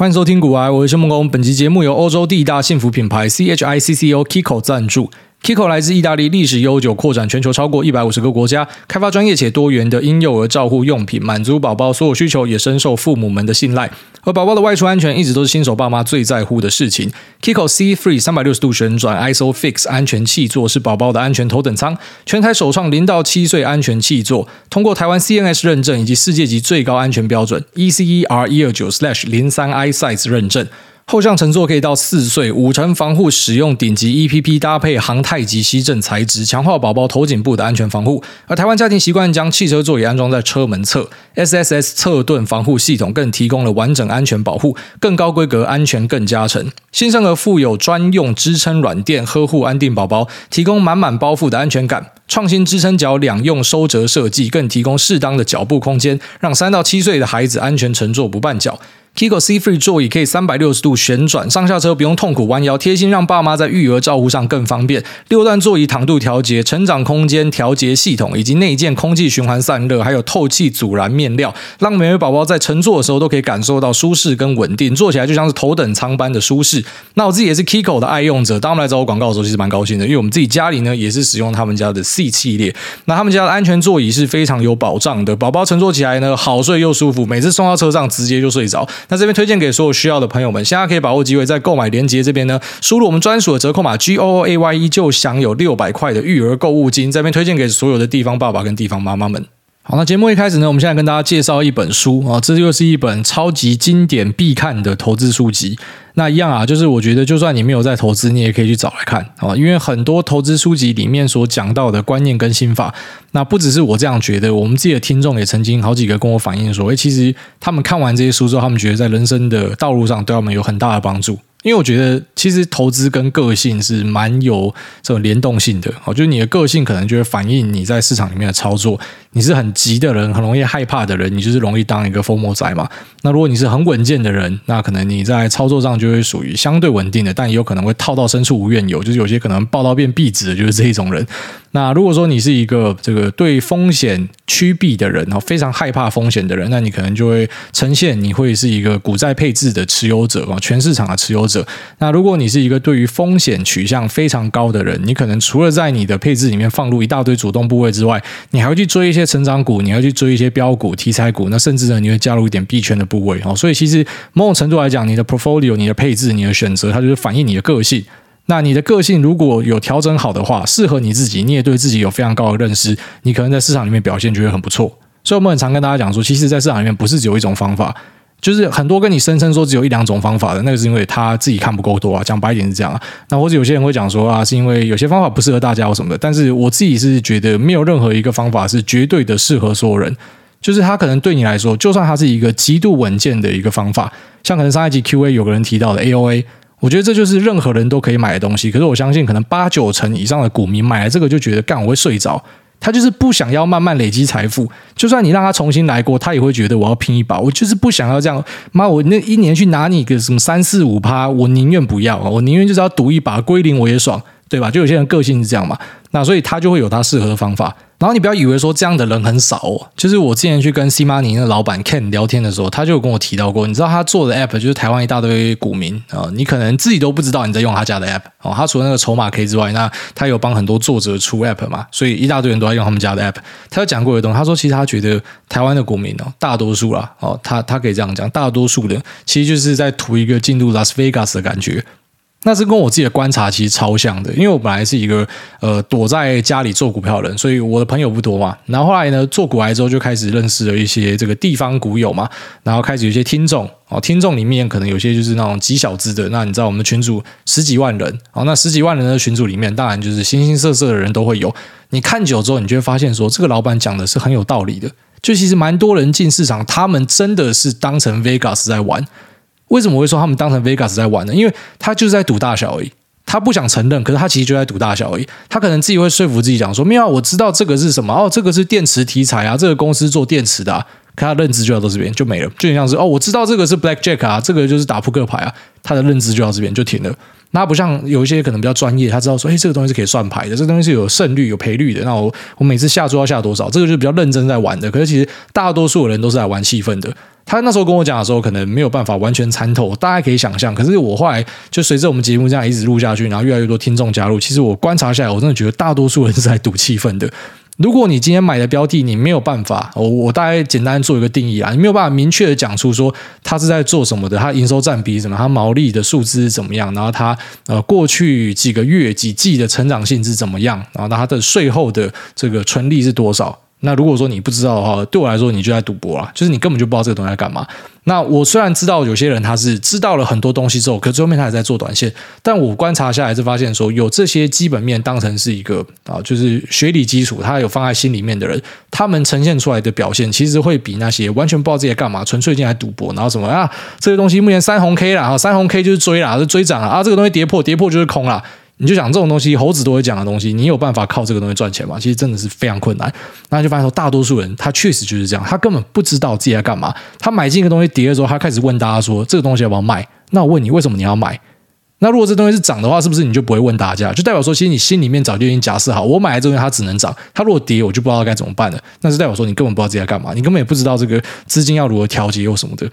欢迎收听股癌，我是谢孟工。本期节目由欧洲第一大幸福品牌 CHICCO Kiko 赞助。Kiko 来自意大利，历史悠久，扩展全球超过一百五十个国家，开发专业且多元的婴幼儿照护用品，满足宝宝所有需求，也深受父母们的信赖。而宝宝的外出安全一直都是新手爸妈最在乎的事情。Kiko C3 三百六十度旋转 ISOFIX 安全气座是宝宝的安全头等舱，全台首创零到七岁安全气座，通过台湾 CNS 认证以及世界级最高安全标准 ECER 一二九 slash 零三 iSize 认证。后向乘坐可以到四岁，五层防护，使用顶级 EPP 搭配航太级吸震材质，强化宝宝头颈部的安全防护。而台湾家庭习惯将汽车座椅安装在车门侧，SSS 侧盾防护系统更提供了完整安全保护，更高规格，安全更加成。新生儿附有专用支撑软垫，呵护安定宝宝，提供满满包覆的安全感。创新支撑脚两用收折设计，更提供适当的脚部空间，让三到七岁的孩子安全乘坐不绊脚。Kiko C3 座椅可以三百六十度旋转，上下车不用痛苦弯腰，贴心让爸妈在育儿照顾上更方便。六段座椅躺度调节、成长空间调节系统，以及内建空气循环散热，还有透气阻燃面料，让每位宝宝在乘坐的时候都可以感受到舒适跟稳定，坐起来就像是头等舱般的舒适。那我自己也是 Kiko 的爱用者，当他们来找我广告的时候，其实蛮高兴的，因为我们自己家里呢也是使用他们家的 C 系列。那他们家的安全座椅是非常有保障的，宝宝乘坐起来呢好睡又舒服，每次送到车上直接就睡着。那这边推荐给所有需要的朋友们，现在可以把握机会，在购买链接这边呢，输入我们专属的折扣码 G O O A Y E 就享有六百块的育儿购物金。这边推荐给所有的地方爸爸跟地方妈妈们。好，那节目一开始呢，我们现在跟大家介绍一本书啊，这又是一本超级经典必看的投资书籍。那一样啊，就是我觉得，就算你没有在投资，你也可以去找来看啊，因为很多投资书籍里面所讲到的观念跟心法，那不只是我这样觉得，我们自己的听众也曾经好几个跟我反映说，诶，其实他们看完这些书之后，他们觉得在人生的道路上对他们有很大的帮助。因为我觉得，其实投资跟个性是蛮有这种联动性的。哦，就是你的个性可能就会反映你在市场里面的操作。你是很急的人，很容易害怕的人，你就是容易当一个 FOMO 仔嘛。那如果你是很稳健的人，那可能你在操作上就会属于相对稳定的，但也有可能会套到深处无怨尤。就是有些可能抱到变壁纸的，就是这一种人。那如果说你是一个这个对风险趋避的人，非常害怕风险的人，那你可能就会呈现你会是一个股债配置的持有者啊，全市场的持有者。那如果你是一个对于风险取向非常高的人，你可能除了在你的配置里面放入一大堆主动部位之外，你还会去追一些成长股，你要去追一些标股、题材股，那甚至呢，你会加入一点币圈的部位啊。所以其实某种程度来讲，你的 portfolio、你的配置、你的选择，它就是反映你的个性。那你的个性如果有调整好的话，适合你自己，你也对自己有非常高的认识，你可能在市场里面表现就会很不错。所以我们很常跟大家讲说，其实，在市场里面不是只有一种方法，就是很多跟你声称说只有一两种方法的，那个是因为他自己看不够多啊。讲白一点是这样啊。那或者有些人会讲说啊，是因为有些方法不适合大家或什么的。但是我自己是觉得没有任何一个方法是绝对的适合所有人，就是他可能对你来说，就算他是一个极度稳健的一个方法，像可能上一集 Q&A 有个人提到的 AOA。我觉得这就是任何人都可以买的东西，可是我相信可能八九成以上的股民买了这个就觉得干，我会睡着，他就是不想要慢慢累积财富，就算你让他重新来过，他也会觉得我要拼一把，我就是不想要这样，妈，我那一年去拿你个什么三四五趴，我宁愿不要，我宁愿就是要赌一把归零我也爽，对吧？就有些人个性是这样嘛，那所以他就会有他适合的方法。然后你不要以为说这样的人很少哦，就是我之前去跟 C Money 那老板 Ken 聊天的时候，他就有跟我提到过，你知道他做的 App 就是台湾一大堆股民啊、哦，你可能自己都不知道你在用他家的 App 哦。他除了那个筹码 K 之外，那他有帮很多作者出 App 嘛，所以一大堆人都在用他们家的 App。他有讲过一个东西，他说其实他觉得台湾的股民哦，大多数啦哦，他他可以这样讲，大多数的其实就是在图一个进入 Las Vegas 的感觉。那是跟我自己的观察其实超像的，因为我本来是一个呃躲在家里做股票的人，所以我的朋友不多嘛。然后后来呢，做股癌之后就开始认识了一些这个地方股友嘛，然后开始有一些听众哦，听众里面可能有些就是那种极小资的。那你知道我们的群组十几万人哦，那十几万人的群组里面，当然就是形形色色的人都会有。你看久之后，你就会发现说，这个老板讲的是很有道理的。就其实蛮多人进市场，他们真的是当成 Vegas 在玩。为什么会说他们当成 Vegas 在玩呢？因为他就是在赌大小而已，他不想承认，可是他其实就在赌大小而已。他可能自己会说服自己讲说：“没有，我知道这个是什么哦，这个是电池题材啊，这个公司做电池的啊。”可他认知就要到这边就没了，就很像是哦，我知道这个是 Blackjack 啊，这个就是打扑克牌啊，他的认知就到这边就停了。那不像有一些可能比较专业，他知道说，哎，这个东西是可以算牌的，这个东西是有胜率、有赔率的。那我我每次下注要下多少？这个就比较认真在玩的。可是其实大多数人都是来玩气氛的。他那时候跟我讲的时候，可能没有办法完全参透，大家可以想象。可是我后来就随着我们节目这样一直录下去，然后越来越多听众加入，其实我观察下来，我真的觉得大多数人是在赌气氛的。如果你今天买的标的，你没有办法，我我大概简单做一个定义啊，你没有办法明确的讲出说它是在做什么的，它营收占比怎么，它毛利的数字是怎么样，然后它呃过去几个月几季的成长性是怎么样，然后它的税后的这个纯利是多少。那如果说你不知道的话，对我来说你就在赌博啦，就是你根本就不知道这个东西在干嘛。那我虽然知道有些人他是知道了很多东西之后，可最后面他还在做短线，但我观察下来是发现说，有这些基本面当成是一个啊，就是学理基础，他有放在心里面的人，他们呈现出来的表现，其实会比那些完全不知道自己在干嘛，纯粹进来赌博，然后什么啊，这个东西目前三红 K 啦，三红 K 就是追啦，是追涨了，啊，这个东西跌破，跌破就是空啦。你就讲这种东西，猴子都会讲的东西，你有办法靠这个东西赚钱吗？其实真的是非常困难。那就发现说，大多数人他确实就是这样，他根本不知道自己在干嘛。他买进一个东西跌的时候，他开始问大家说：“这个东西要不要卖？”那我问你，为什么你要买？那如果这东西是涨的话，是不是你就不会问大家？就代表说，其实你心里面早就已经假设好，我买的这东西它只能涨，它如果跌，我就不知道该怎么办了。那是代表说，你根本不知道自己在干嘛，你根本也不知道这个资金要如何调节又什么的。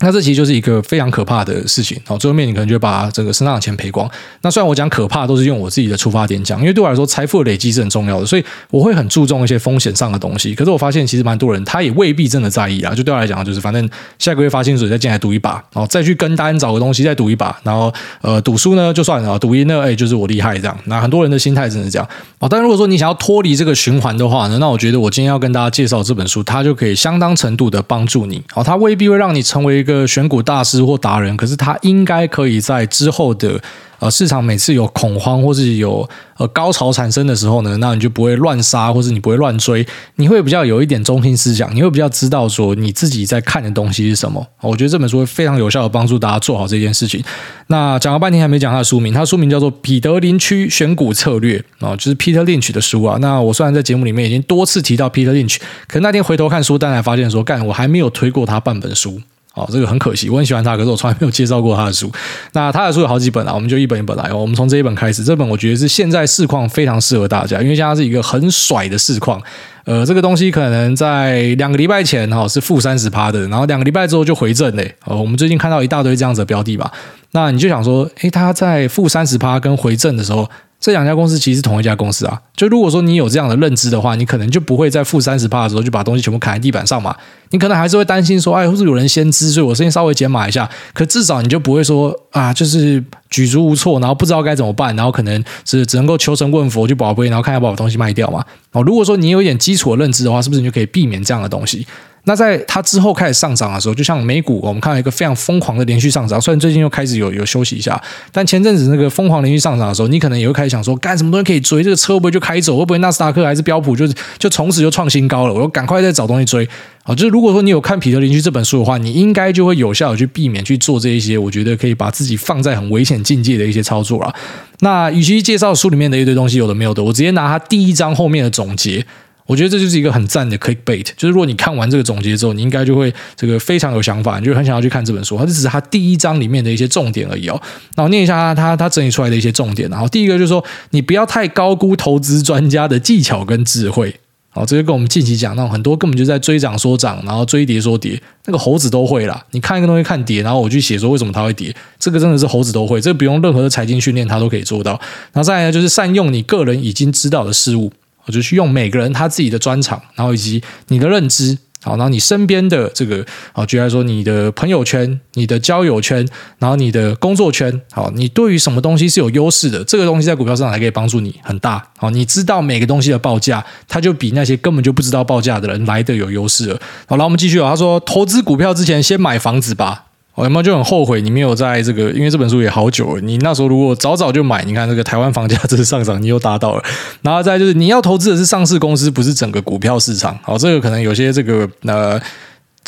那这其实就是一个非常可怕的事情，好，最后面你可能就把这个身上的钱赔光。那虽然我讲可怕，都是用我自己的出发点讲，因为对我来说，财富的累积是很重要的，所以我会很注重一些风险上的东西。可是我发现，其实蛮多人他也未必真的在意啊。就对我来讲，就是反正下个月发薪水再进来赌一把，然后再去跟单找个东西再赌一把，然后呃赌输呢就算了，赌赢呢哎就是我厉害这样。那很多人的心态真的是这样哦。但如果说你想要脱离这个循环的话呢，那我觉得我今天要跟大家介绍这本书，它就可以相当程度的帮助你。好，它未必会让你成为个选股大师。或达人，可是他应该可以在之后的呃市场每次有恐慌或是有呃高潮产生的时候呢，那你就不会乱杀，或是你不会乱追，你会比较有一点中心思想，你会比较知道说你自己在看的东西是什么。我觉得这本书非常有效的帮助大家做好这件事情。那讲了半天还没讲他的书名，他的书名叫做《彼得林区选股策略》啊，就是 Peter Lynch 的书啊。那我虽然在节目里面已经多次提到 Peter Lynch，可那天回头看书单，才发现说，干我还没有推过他半本书。哦，这个很可惜，我很喜欢他，可是我从来没有介绍过他的书。那他的书有好几本啊，我们就一本一本来。我们从这一本开始，这本我觉得是现在市况非常适合大家，因为现在是一个很甩的市况。呃，这个东西可能在两个礼拜前哈是负三十趴的，然后两个礼拜之后就回正嘞。呃，我们最近看到一大堆这样子的标的吧，那你就想说，诶，他在负三十趴跟回正的时候。这两家公司其实是同一家公司啊，就如果说你有这样的认知的话，你可能就不会在负三十趴的时候就把东西全部砍在地板上嘛。你可能还是会担心说，哎，或是有人先知，所以我先稍微减码一下。可至少你就不会说啊，就是举足无措，然后不知道该怎么办，然后可能只只能够求神问佛去宝贝，然后看要把我东西卖掉嘛。哦，如果说你有一点基础的认知的话，是不是你就可以避免这样的东西？那在它之后开始上涨的时候，就像美股，我们看到一个非常疯狂的连续上涨。虽然最近又开始有有休息一下，但前阵子那个疯狂连续上涨的时候，你可能也会开始想说，干什么东西可以追？这个车不会就开走？会不会纳斯达克还是标普就是就从此就创新高了？我要赶快再找东西追啊！就是如果说你有看《彼得林区》这本书的话，你应该就会有效的去避免去做这一些，我觉得可以把自己放在很危险境界的一些操作了。那与其介绍书里面的一堆东西有的没有的，我直接拿它第一章后面的总结。我觉得这就是一个很赞的 clickbait，就是如果你看完这个总结之后，你应该就会这个非常有想法，你就很想要去看这本书。它只是它第一章里面的一些重点而已哦。那我念一下它它整理出来的一些重点。然后第一个就是说，你不要太高估投资专家的技巧跟智慧。好，这就跟我们近期讲那种很多根本就在追涨说涨，然后追跌说跌，那个猴子都会啦。你看一个东西看跌，然后我去写说为什么它会跌，这个真的是猴子都会，这个不用任何的财经训练，它都可以做到。然后再来呢，就是善用你个人已经知道的事物。我就去用每个人他自己的专长，然后以及你的认知，好，然后你身边的这个，好，举例来说，你的朋友圈、你的交友圈，然后你的工作圈，好，你对于什么东西是有优势的，这个东西在股票市场还可以帮助你很大，好，你知道每个东西的报价，它就比那些根本就不知道报价的人来的有优势了。好，来我们继续啊，他说，投资股票之前先买房子吧。我他妈就很后悔你没有在这个，因为这本书也好久了。你那时候如果早早就买，你看这个台湾房价这是上涨，你又达到了。然后再就是你要投资的是上市公司，不是整个股票市场。好，这个可能有些这个呃。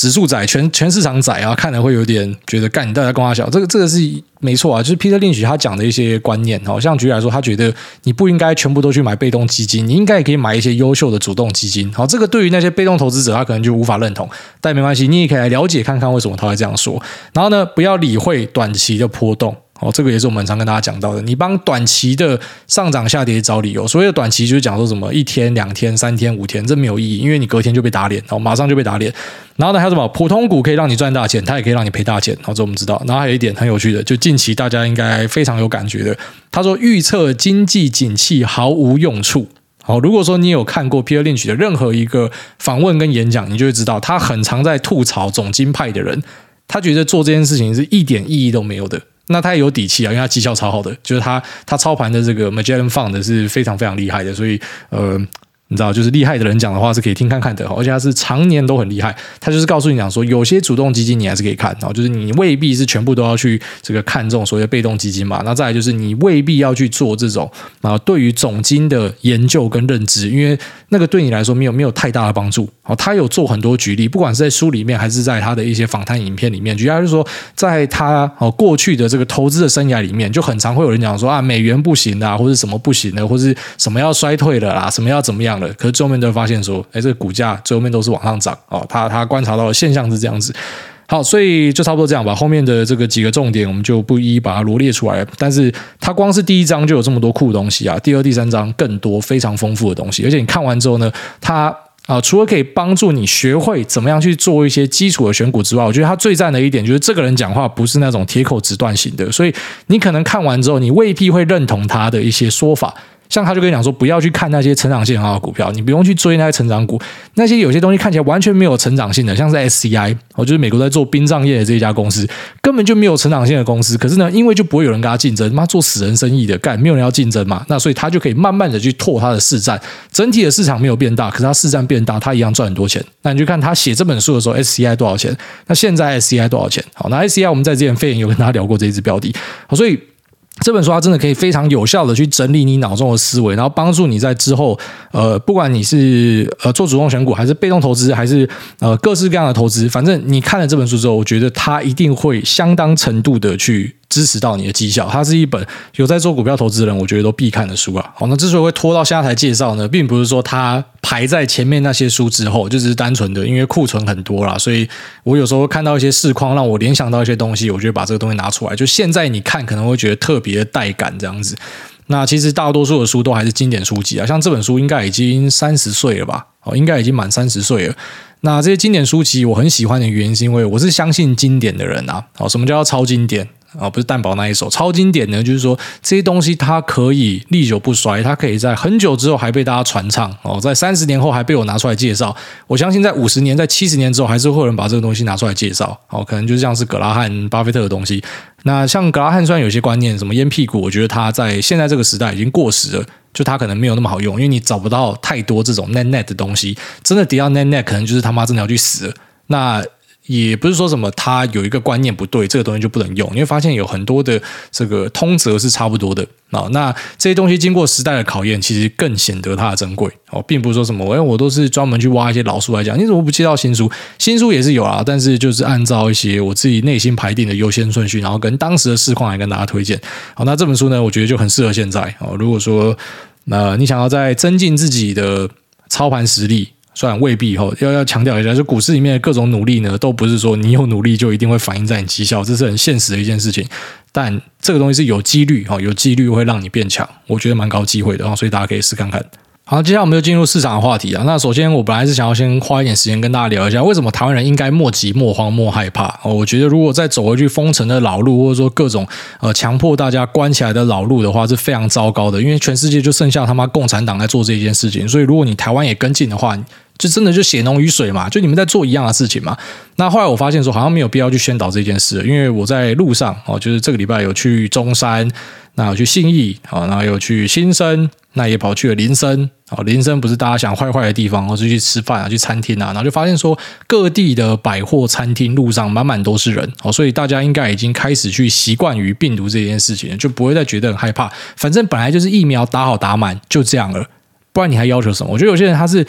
指数窄，全全市场窄啊，看了会有点觉得干，你大家跟他讲，这个这个是没错啊，就是 Peter Lynch 他讲的一些观念，好像举例来说，他觉得你不应该全部都去买被动基金，你应该也可以买一些优秀的主动基金。好，这个对于那些被动投资者，他可能就无法认同，但没关系，你也可以来了解看看为什么他会这样说。然后呢，不要理会短期的波动。哦，这个也是我们常跟大家讲到的。你帮短期的上涨下跌找理由，所谓的短期就是讲说什么一天、两天、三天、五天，这没有意义，因为你隔天就被打脸，然后马上就被打脸。然后呢，还有什么普通股可以让你赚大钱，它也可以让你赔大钱。然后这我们知道。然后还有一点很有趣的，就近期大家应该非常有感觉的，他说预测经济景气毫无用处。好，如果说你有看过 Peter Lynch 的任何一个访问跟演讲，你就会知道他很常在吐槽总经派的人，他觉得做这件事情是一点意义都没有的。那他也有底气啊，因为他绩效超好的，就是他他操盘的这个 Magellan Fund 是非常非常厉害的，所以呃。你知道，就是厉害的人讲的话是可以听看看的，而且他是常年都很厉害。他就是告诉你讲说，有些主动基金你还是可以看，然后就是你未必是全部都要去这个看这种所谓的被动基金嘛。那再来就是你未必要去做这种啊，对于总金的研究跟认知，因为那个对你来说没有没有太大的帮助。哦，他有做很多举例，不管是在书里面还是在他的一些访谈影片里面，举例就是说，在他哦过去的这个投资的生涯里面，就很常会有人讲说啊，美元不行啊，或者什么不行的，或是什么要衰退了啦，什么要怎么样可是最后面都会发现说，哎，这个股价最后面都是往上涨哦。他他观察到的现象是这样子。好，所以就差不多这样吧。后面的这个几个重点，我们就不一一把它罗列出来。但是它光是第一章就有这么多酷的东西啊，第二、第三章更多非常丰富的东西。而且你看完之后呢，它。啊，除了可以帮助你学会怎么样去做一些基础的选股之外，我觉得它最赞的一点就是这个人讲话不是那种铁口直断型的，所以你可能看完之后，你未必会认同他的一些说法。像他就跟你讲说，不要去看那些成长性很好的股票，你不用去追那些成长股，那些有些东西看起来完全没有成长性的，像是 SCI，我就是美国在做殡葬业的这一家公司，根本就没有成长性的公司。可是呢，因为就不会有人跟他竞争，妈做死人生意的，干没有人要竞争嘛，那所以他就可以慢慢的去拓他的市占，整体的市场没有变大，可是他市占变大，他一样赚很多钱。那你就看他写这本书的时候，SCI 多少钱？那现在 SCI 多少钱？好，那 SCI 我们在之前肺炎有跟大家聊过这一支标的，好，所以。这本书它真的可以非常有效的去整理你脑中的思维，然后帮助你在之后，呃，不管你是呃做主动选股，还是被动投资，还是呃各式各样的投资，反正你看了这本书之后，我觉得它一定会相当程度的去。支持到你的绩效，它是一本有在做股票投资的人，我觉得都必看的书啊。好，那之所以会拖到现在才介绍呢，并不是说它排在前面那些书之后，就只是单纯的因为库存很多啦。所以我有时候看到一些市况，让我联想到一些东西，我觉得把这个东西拿出来，就现在你看可能会觉得特别带感这样子。那其实大多数的书都还是经典书籍啊，像这本书应该已经三十岁了吧？哦，应该已经满三十岁了。那这些经典书籍我很喜欢的原因，是因为我是相信经典的人啊。哦，什么叫超经典？啊，不是蛋堡那一首超经典呢，就是说这些东西它可以历久不衰，它可以在很久之后还被大家传唱哦，在三十年后还被我拿出来介绍。我相信在五十年、在七十年之后，还是会有人把这个东西拿出来介绍。哦，可能就像是葛拉汉、巴菲特的东西。那像葛拉汉，虽然有些观念什么烟屁股，我觉得他在现在这个时代已经过时了，就他可能没有那么好用，因为你找不到太多这种 net net 的东西。真的跌到 net net，可能就是他妈真的要去死了。那。也不是说什么他有一个观念不对，这个东西就不能用。你会发现有很多的这个通则是差不多的啊。那这些东西经过时代的考验，其实更显得它的珍贵哦，并不是说什么，因为我都是专门去挖一些老书来讲。你怎么不接到新书？新书也是有啊，但是就是按照一些我自己内心排定的优先顺序，然后跟当时的市况来跟大家推荐。好，那这本书呢，我觉得就很适合现在哦。如果说那你想要再增进自己的操盘实力。虽然未必哈，要要强调一下，就股市里面的各种努力呢，都不是说你有努力就一定会反映在你绩效，这是很现实的一件事情。但这个东西是有几率哈，有几率会让你变强，我觉得蛮高机会的，所以大家可以试看看。好，接下来我们就进入市场的话题啊。那首先，我本来是想要先花一点时间跟大家聊一下，为什么台湾人应该莫急、莫慌、莫害怕。哦，我觉得如果再走回去封城的老路，或者说各种呃强迫大家关起来的老路的话，是非常糟糕的。因为全世界就剩下他妈共产党在做这件事情，所以如果你台湾也跟进的话，就真的就血浓于水嘛，就你们在做一样的事情嘛。那后来我发现说，好像没有必要去宣导这件事，因为我在路上哦，就是这个礼拜有去中山，那有去信义啊，然后有去新生。那也跑去了林森，哦，林森不是大家想坏坏的地方，我就去吃饭啊，去餐厅啊，然后就发现说各地的百货餐厅路上满满都是人，哦，所以大家应该已经开始去习惯于病毒这件事情，就不会再觉得很害怕。反正本来就是疫苗打好打满就这样了，不然你还要求什么？我觉得有些人他是。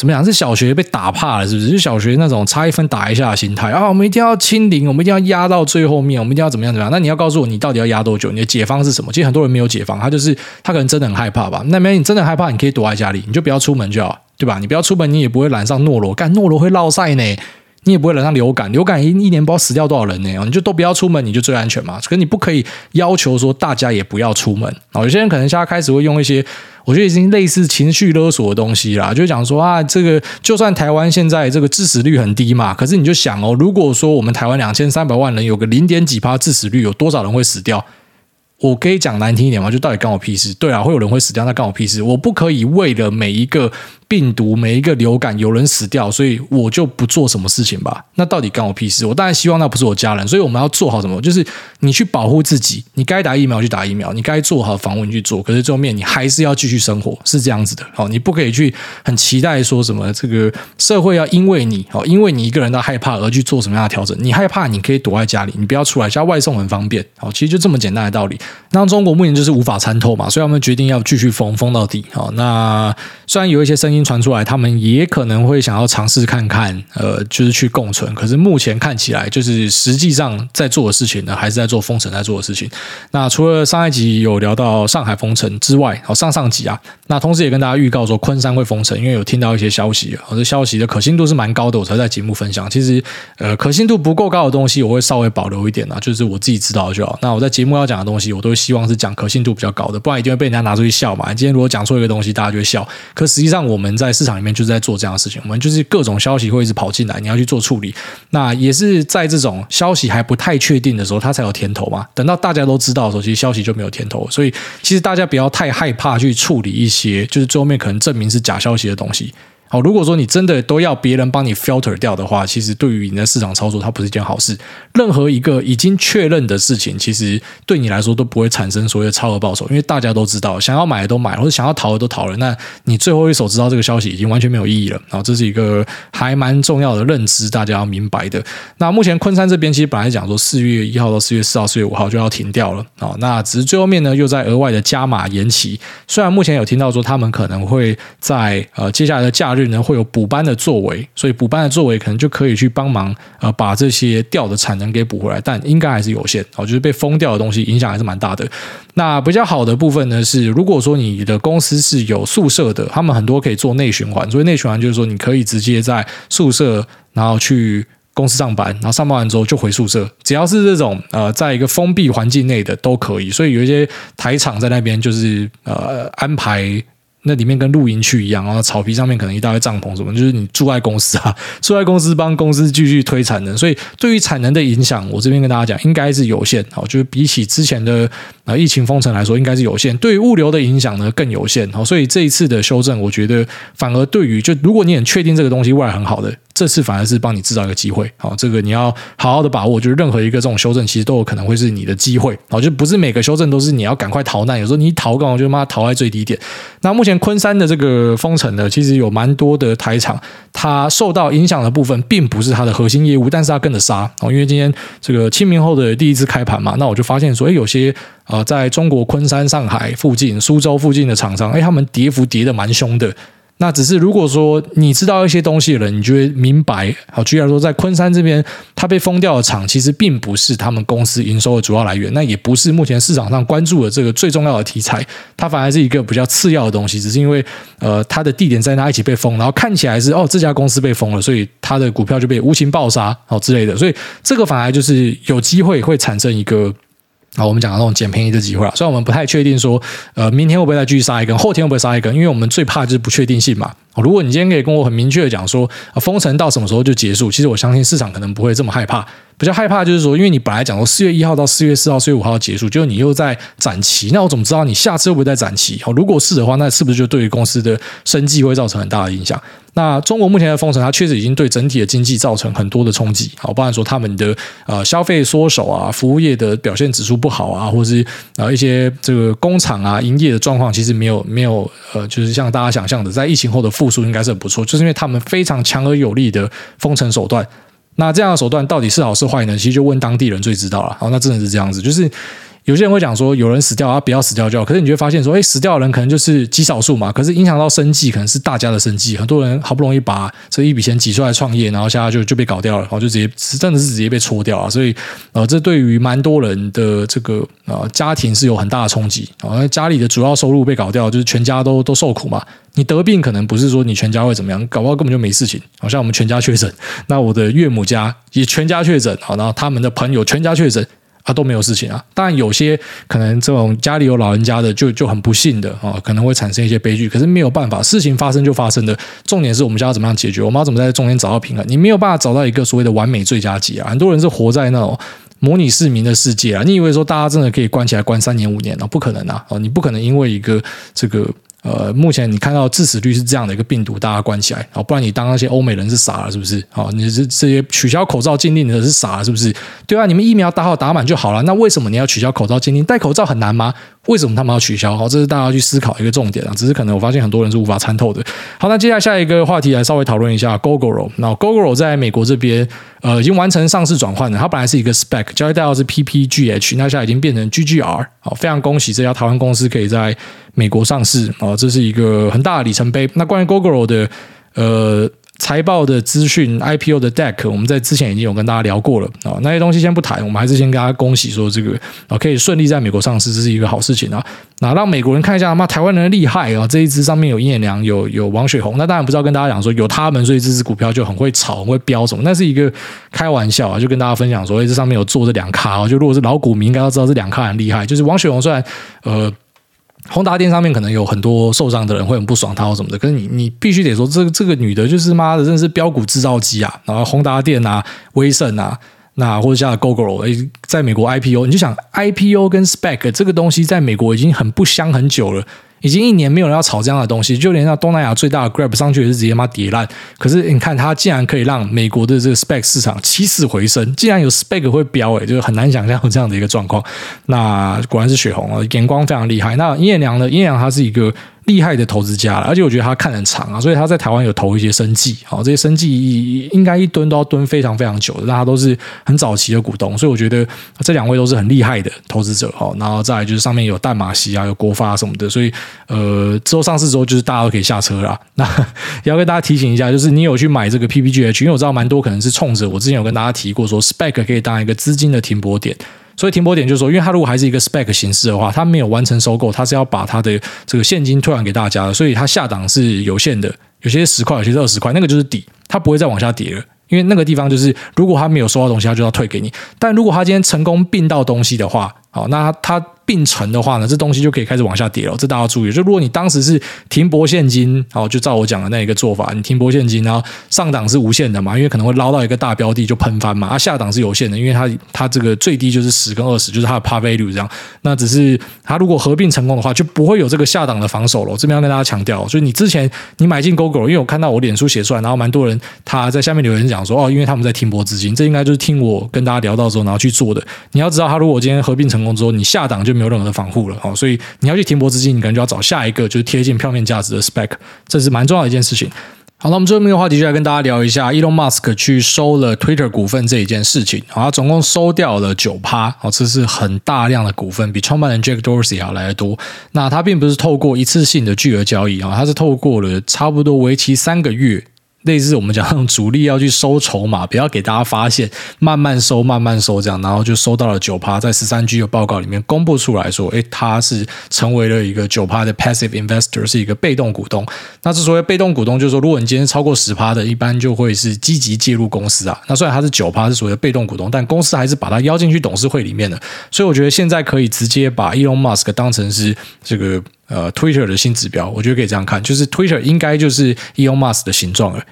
怎么讲？是小学被打怕了，是不是？是小学那种差一分打一下的心态啊！我们一定要清零，我们一定要压到最后面，我们一定要怎么样怎么样？那你要告诉我，你到底要压多久？你的解方是什么？其实很多人没有解方，他就是他可能真的很害怕吧？那没你真的害怕，你可以躲在家里，你就不要出门就好，对吧？你不要出门，你也不会染上诺罗，干诺罗会落赛呢。你也不会染上流感，流感一一年不知道死掉多少人呢？你就都不要出门，你就最安全嘛。可是你不可以要求说大家也不要出门啊。有些人可能现在开始会用一些，我觉得已经类似情绪勒索的东西啦，就讲说啊，这个就算台湾现在这个致死率很低嘛，可是你就想哦，如果说我们台湾两千三百万人有个零点几趴致死率，有多少人会死掉？我可以讲难听一点吗？就到底干我屁事？对啊，会有人会死掉，那干我屁事？我不可以为了每一个。病毒每一个流感有人死掉，所以我就不做什么事情吧。那到底干我屁事？我当然希望那不是我家人，所以我们要做好什么？就是你去保护自己，你该打疫苗去打疫苗，你该做好防护你去做。可是最后面你还是要继续生活，是这样子的。好，你不可以去很期待说什么这个社会要因为你好，因为你一个人的害怕而去做什么样的调整。你害怕，你可以躲在家里，你不要出来，像外送很方便。好，其实就这么简单的道理。那中国目前就是无法参透嘛，所以我们决定要继续封封到底。好，那虽然有一些声音传出来，他们也可能会想要尝试看看，呃，就是去共存。可是目前看起来，就是实际上在做的事情呢，还是在做封城在做的事情。那除了上一集有聊到上海封城之外，好，上上集啊，那同时也跟大家预告说昆山会封城，因为有听到一些消息，我这消息的可信度是蛮高的，我才在节目分享。其实，呃，可信度不够高的东西，我会稍微保留一点啊，就是我自己知道就好。那我在节目要讲的东西，我都希望是讲可信度比较高的，不然一定会被人家拿出去笑嘛。今天如果讲错一个东西，大家就会笑。可实际上我们在市场里面就是在做这样的事情，我们就是各种消息会一直跑进来，你要去做处理。那也是在这种消息还不太确定的时候，它才有甜头嘛。等到大家都知道的时候，其实消息就没有甜头。所以其实大家不要太害怕去处理一些，就是最后面可能证明是假消息的东西。好，如果说你真的都要别人帮你 filter 掉的话，其实对于你的市场操作，它不是一件好事。任何一个已经确认的事情，其实对你来说都不会产生所谓的超额报酬，因为大家都知道，想要买的都买，或者想要逃的都逃了。那你最后一手知道这个消息，已经完全没有意义了。然后这是一个还蛮重要的认知，大家要明白的。那目前昆山这边其实本来讲说四月一号到四月四号、四月五号就要停掉了啊，那只是最后面呢又在额外的加码延期。虽然目前有听到说他们可能会在呃接下来的假日。呢会有补班的作为，所以补班的作为可能就可以去帮忙呃把这些掉的产能给补回来，但应该还是有限哦，就是被封掉的东西影响还是蛮大的。那比较好的部分呢是，如果说你的公司是有宿舍的，他们很多可以做内循环，所以内循环就是说你可以直接在宿舍，然后去公司上班，然后上班完之后就回宿舍，只要是这种呃在一个封闭环境内的都可以。所以有一些台厂在那边就是呃安排。那里面跟露营区一样，然后草皮上面可能一大堆帐篷什么，就是你住在公司啊，住在公司帮公司继续推产能，所以对于产能的影响，我这边跟大家讲，应该是有限，好，就是比起之前的呃疫情封城来说，应该是有限。对于物流的影响呢，更有限，好，所以这一次的修正，我觉得反而对于就如果你很确定这个东西未来很好的。这次反而是帮你制造一个机会，好，这个你要好好的把握。就是任何一个这种修正，其实都有可能会是你的机会，好，就不是每个修正都是你要赶快逃难。有时候你一逃，刚好就妈逃在最低点。那目前昆山的这个封城呢，其实有蛮多的台厂，它受到影响的部分，并不是它的核心业务，但是它跟着杀哦。因为今天这个清明后的第一次开盘嘛，那我就发现说，诶，有些呃，在中国昆山、上海附近、苏州附近的厂商，诶，他们跌幅跌得蛮凶的。那只是如果说你知道一些东西的人，你就会明白。好，举例来说，在昆山这边，它被封掉的厂，其实并不是他们公司营收的主要来源，那也不是目前市场上关注的这个最重要的题材，它反而是一个比较次要的东西。只是因为呃，它的地点在那一起被封，然后看起来是哦，这家公司被封了，所以它的股票就被无情爆杀，好之类的。所以这个反而就是有机会会产生一个。啊，我们讲的那种捡便宜的机会啊，虽然我们不太确定说，呃，明天会不会再继续杀一根，后天会不会杀一根，因为我们最怕就是不确定性嘛。如果你今天可以跟我很明确的讲说啊，封城到什么时候就结束，其实我相信市场可能不会这么害怕。比较害怕就是说，因为你本来讲说四月一号到四月四号、四月五号结束，结果你又在展期，那我怎么知道你下次会不会再展期？好，如果是的话，那是不是就对于公司的生计会造成很大的影响？那中国目前的封城，它确实已经对整体的经济造成很多的冲击。好，包含说他们的呃消费缩手啊，服务业的表现指数不好啊，或者是啊一些这个工厂啊营业的状况，其实没有没有呃，就是像大家想象的，在疫情后的复苏应该是很不错，就是因为他们非常强而有力的封城手段。那这样的手段到底是好是坏呢？其实就问当地人最知道了。好，那真的是这样子，就是有些人会讲说，有人死掉，他不要死掉就好。可是你就会发现说，哎，死掉的人可能就是极少数嘛。可是影响到生计，可能是大家的生计。很多人好不容易把这一笔钱挤出来创业，然后现在就就被搞掉了，然后就直接真的是直接被戳掉了。所以，呃，这对于蛮多人的这个呃家庭是有很大的冲击啊。家里的主要收入被搞掉，就是全家都都受苦嘛。你得病可能不是说你全家会怎么样，搞不好根本就没事情。好像我们全家确诊，那我的岳母家也全家确诊，好，然后他们的朋友全家确诊。啊，都没有事情啊。当然，有些可能这种家里有老人家的，就就很不幸的啊，可能会产生一些悲剧。可是没有办法，事情发生就发生的。重点是我们家要怎么样解决？我们要怎么在中间找到平衡？你没有办法找到一个所谓的完美最佳解啊。很多人是活在那种模拟市民的世界啊。你以为说大家真的可以关起来关三年五年啊？不可能啊！哦，你不可能因为一个这个。呃，目前你看到致死率是这样的一个病毒，大家关起来，不然你当那些欧美人是傻了是不是？好，你这这些取消口罩禁令的是傻了是不是？对啊，你们疫苗打好打满就好了，那为什么你要取消口罩禁令？戴口罩很难吗？为什么他们要取消？好，这是大家去思考一个重点啊。只是可能我发现很多人是无法参透的。好，那接下来下一个话题来稍微讨论一下 Gogoro。那 Gogoro 在美国这边呃已经完成上市转换了，它本来是一个 Spec 交易代号是 PPGH，那现在已经变成 GGR。好，非常恭喜这家台湾公司可以在美国上市啊，这是一个很大的里程碑。那关于 Gogoro 的呃。财报的资讯，IPO 的 deck，我们在之前已经有跟大家聊过了啊。那些东西先不谈，我们还是先跟大家恭喜说这个啊可以顺利在美国上市，这是一个好事情啊。那让美国人看一下，妈台湾人厉害啊！这一支上面有鹰眼良，有有王雪红。那当然不知道跟大家讲说有他们，所以这支股票就很会炒，很会飙什么。那是一个开玩笑啊，就跟大家分享说，哎，这上面有做这两咖啊。就如果是老股民，应该要知道这两咖很厉害。就是王雪红虽然呃。宏达电上面可能有很多受伤的人会很不爽他或什么的，可是你你必须得说，这个这个女的就是妈的，真是标股制造机啊！然后宏达电啊、威盛啊，那或者像 Google，哎在美国 IPO，你就想 IPO 跟 spec 这个东西在美国已经很不香很久了。已经一年没有人要炒这样的东西，就连那东南亚最大的 Grab 上去也是直接妈跌烂。可是你看，它竟然可以让美国的这个 Spec 市场起死回生，竟然有 Spec 会飙，诶，就是很难想象这样的一个状况。那果然是血红啊，眼光非常厉害。那阴阳呢？鹰眼良他是一个。厉害的投资家了，而且我觉得他看得很长啊，所以他在台湾有投一些生技，好，这些生技应该一蹲都要蹲非常非常久的，但他都是很早期的股东，所以我觉得这两位都是很厉害的投资者，好，然后再来就是上面有淡马锡啊，有国发什么的，所以呃，之后上市之后就是大家都可以下车了。那要跟大家提醒一下，就是你有去买这个 PPGH，因为我知道蛮多可能是冲着我之前有跟大家提过说 Spec 可以当一个资金的停泊点。所以停泊点就是说，因为它如果还是一个 spec 形式的话，它没有完成收购，它是要把它的这个现金退还给大家的，所以它下档是有限的，有些十块，有些是二十块，那个就是底，它不会再往下跌了，因为那个地方就是如果它没有收到东西，它就要退给你。但如果它今天成功并到东西的话，好，那它。并成的话呢，这东西就可以开始往下跌了。这大家要注意。就如果你当时是停泊现金，好，就照我讲的那一个做法，你停泊现金，然后上档是无限的嘛，因为可能会捞到一个大标的就喷翻嘛。啊，下档是有限的，因为它它这个最低就是十跟二十，就是它的 par value 这样。那只是它如果合并成功的话，就不会有这个下档的防守了。我这边要跟大家强调，所以你之前你买进 Gogoro，因为我看到我脸书写出来，然后蛮多人他在下面留言讲说，哦，因为他们在停泊资金，这应该就是听我跟大家聊到之后，然后去做的。你要知道，他如果今天合并成成功之后，你下档就没有任何的防护了。好，所以你要去停泊资金，你可能就要找下一个就是贴近票面价值的 spec，这是蛮重要的一件事情。好，那我们最后一个话题就来跟大家聊一下，Elon Musk 去收了 Twitter 股份这一件事情。好，他总共收掉了九趴，好，这是很大量的股份，比创办人 Jack Dorsey 要来得多。那他并不是透过一次性的巨额交易啊，他是透过了差不多为期三个月。类似我们讲主力要去收筹码，不要给大家发现，慢慢收，慢慢收这样，然后就收到了九趴，在十三 G 的报告里面公布出来说，诶，他是成为了一个九趴的 passive investor，是一个被动股东。那之所以被动股东，就是说，如果你今天超过十趴的，一般就会是积极介入公司啊。那虽然他是九趴是所谓的被动股东，但公司还是把他邀进去董事会里面的。所以我觉得现在可以直接把 Elon Musk 当成是这个。呃，Twitter 的新指标，我觉得可以这样看，就是 Twitter 应该就是 Elon Musk 的形状了。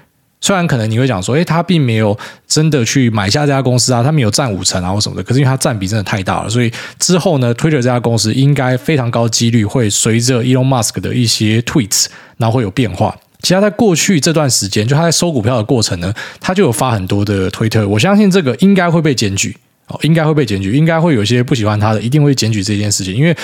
虽然可能你会讲说，诶，他并没有真的去买下这家公司啊，他没有占五成啊或什么的，可是因为他占比真的太大了，所以之后呢，Twitter 这家公司应该非常高几率会随着 Elon Musk 的一些 tweets，然后会有变化。其实在过去这段时间，就他在收股票的过程呢，他就有发很多的推特，我相信这个应该会被检举哦，应该会被检举，应该会有一些不喜欢他的，一定会检举这件事情，因为。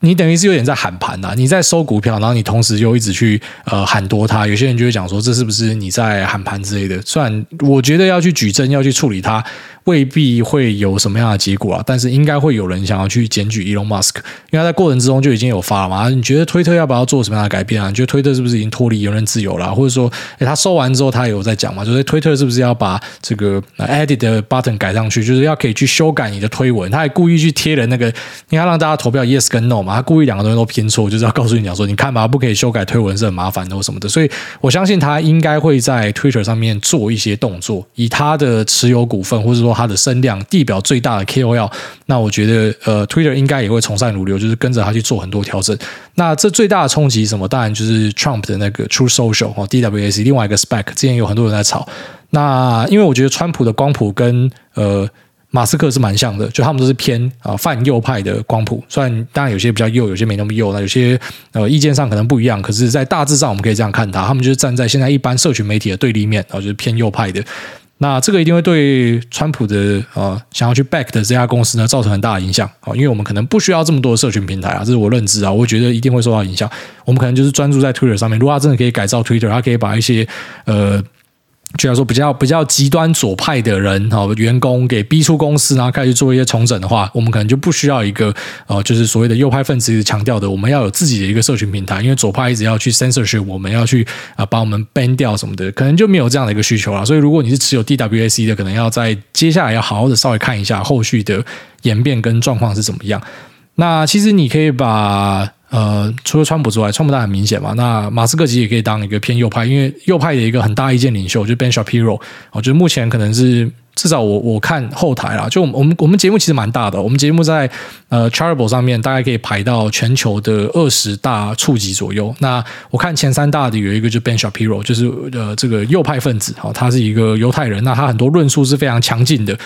你等于是有点在喊盘呐，你在收股票，然后你同时又一直去呃喊多它，有些人就会讲说，这是不是你在喊盘之类的？虽然我觉得要去举证，要去处理它。未必会有什么样的结果啊，但是应该会有人想要去检举 Elon Musk，因为他在过程之中就已经有发了嘛。你觉得推特要不要做什么样的改变啊？你觉得推特是不是已经脱离言论自由了？或者说，诶，他收完之后他也有在讲嘛，就是推特是不是要把这个 Edit 的 button 改上去，就是要可以去修改你的推文？他还故意去贴了那个，你看让大家投票 Yes 跟 No 嘛，他故意两个东西都偏错，就是要告诉你讲说，你看吧，不可以修改推文是很麻烦的或什么的。所以我相信他应该会在 Twitter 上面做一些动作，以他的持有股份或者说他的声量。地表最大的 KOL，那我觉得呃，Twitter 应该也会从善如流，就是跟着他去做很多调整。那这最大的冲击什么？当然就是 Trump 的那个 True Social 哦，DWS，另外一个 Spec，之前有很多人在炒。那因为我觉得川普的光谱跟呃马斯克是蛮像的，就他们都是偏啊泛右派的光谱。虽然当然有些比较右，有些没那么右，那有些呃意见上可能不一样，可是，在大致上我们可以这样看他，他们就是站在现在一般社群媒体的对立面，然后就是偏右派的。那这个一定会对川普的呃想要去 back 的这家公司呢造成很大的影响啊，因为我们可能不需要这么多社群平台啊，这是我认知啊，我觉得一定会受到影响。我们可能就是专注在 Twitter 上面，如果他真的可以改造 Twitter，他可以把一些呃。就来说比较比较极端左派的人哈，员工给逼出公司，然后开始做一些重整的话，我们可能就不需要一个呃，就是所谓的右派分子一直强调的，我们要有自己的一个社群平台，因为左派一直要去 censorship，我们要去啊把我们 ban 掉什么的，可能就没有这样的一个需求了。所以如果你是持有 DWAC 的，可能要在接下来要好好的稍微看一下后续的演变跟状况是怎么样。那其实你可以把。呃，除了川普之外，川普当然很明显嘛。那马斯克其实也可以当一个偏右派，因为右派的一个很大意见领袖就 Ben Shapiro，我觉得目前可能是至少我我看后台啦，就我们我们节目其实蛮大的，我们节目在呃 Charitable 上面大概可以排到全球的二十大触及左右。那我看前三大的有一个就 Ben Shapiro，就是呃这个右派分子，好，他是一个犹太人，那他很多论述是非常强劲的。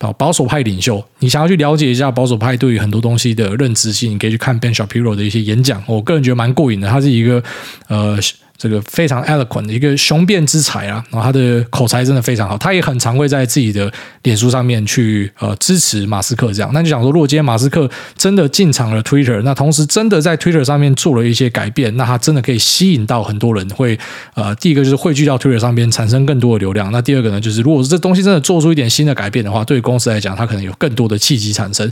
啊保守派领袖，你想要去了解一下保守派对于很多东西的认知性，你可以去看 Ben Shapiro 的一些演讲。我个人觉得蛮过瘾的，他是一个呃。这个非常 eloquent 的一个雄辩之才啊，然后他的口才真的非常好，他也很常会在自己的脸书上面去呃支持马斯克这样。那就想说，如果今天马斯克真的进场了 Twitter，那同时真的在 Twitter 上面做了一些改变，那他真的可以吸引到很多人会呃，第一个就是汇聚到 Twitter 上面产生更多的流量。那第二个呢，就是如果这东西真的做出一点新的改变的话，对于公司来讲，它可能有更多的契机产生。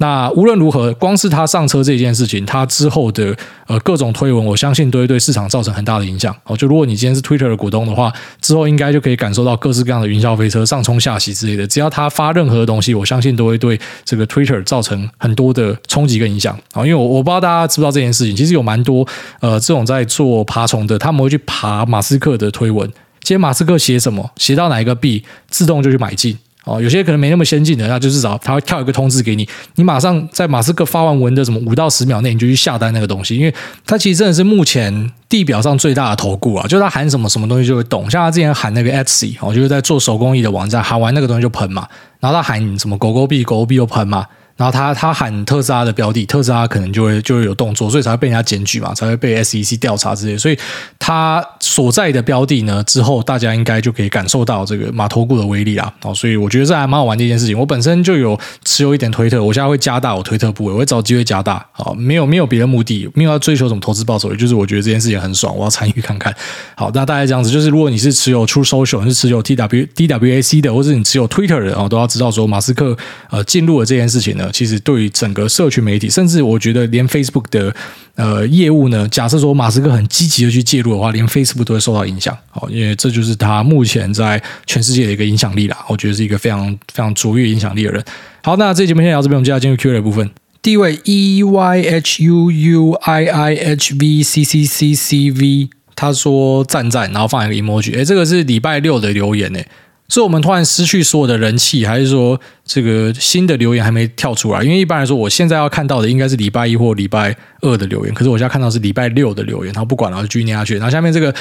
那无论如何，光是他上车这件事情，他之后的呃各种推文，我相信都会对市场造成很大的影响。哦，就如果你今天是 Twitter 的股东的话，之后应该就可以感受到各式各样的云霄飞车、上冲下洗之类的。只要他发任何东西，我相信都会对这个 Twitter 造成很多的冲击跟影响。啊，因为我我不知道大家知不知道这件事情，其实有蛮多呃这种在做爬虫的，他们会去爬马斯克的推文，今天马斯克写什么，写到哪一个币，自动就去买进。哦，有些可能没那么先进的，那就至少他会跳一个通知给你，你马上在马斯克发完文的什么五到十秒内，你就去下单那个东西，因为他其实真的是目前地表上最大的投顾啊，就是他喊什么什么东西就会动，像他之前喊那个 Etsy，哦，就是在做手工艺的网站，喊完那个东西就喷嘛，然后他喊你什么狗狗币，狗狗币又喷嘛。然后他他喊特斯拉的标的，特斯拉可能就会就会有动作，所以才会被人家检举嘛，才会被 SEC 调查之类。所以他所在的标的呢，之后大家应该就可以感受到这个马头股的威力啦。哦，所以我觉得这还蛮好玩的一件事情。我本身就有持有一点推特，我现在会加大我推特部位，我会找机会加大。好，没有没有别的目的，没有要追求什么投资报酬，也就是我觉得这件事情很爽，我要参与看看。好，那大概这样子，就是如果你是持有 Tusocial，你是持有 TW DWAC 的，或者你持有 Twitter 的，哦，都要知道说马斯克呃进入了这件事情呢，其实对于整个社群媒体，甚至我觉得连 Facebook 的呃业务呢，假设说马斯克很积极的去介入的话，连 Facebook 都会受到影响。好，因为这就是他目前在全世界的一个影响力啦。我觉得是一个非常非常卓越影响力的人。好，那这节目先聊这边，我们接下来进入 Q&A 的部分。第一位 E Y H U U I I H V C C C C V，他说赞赞，然后放一个 emoji。诶，这个是礼拜六的留言诶，是我们突然失去所有的人气，还是说？这个新的留言还没跳出来，因为一般来说，我现在要看到的应该是礼拜一或礼拜二的留言，可是我现在看到是礼拜六的留言，然后不管了，就继续念下去。然后下面这个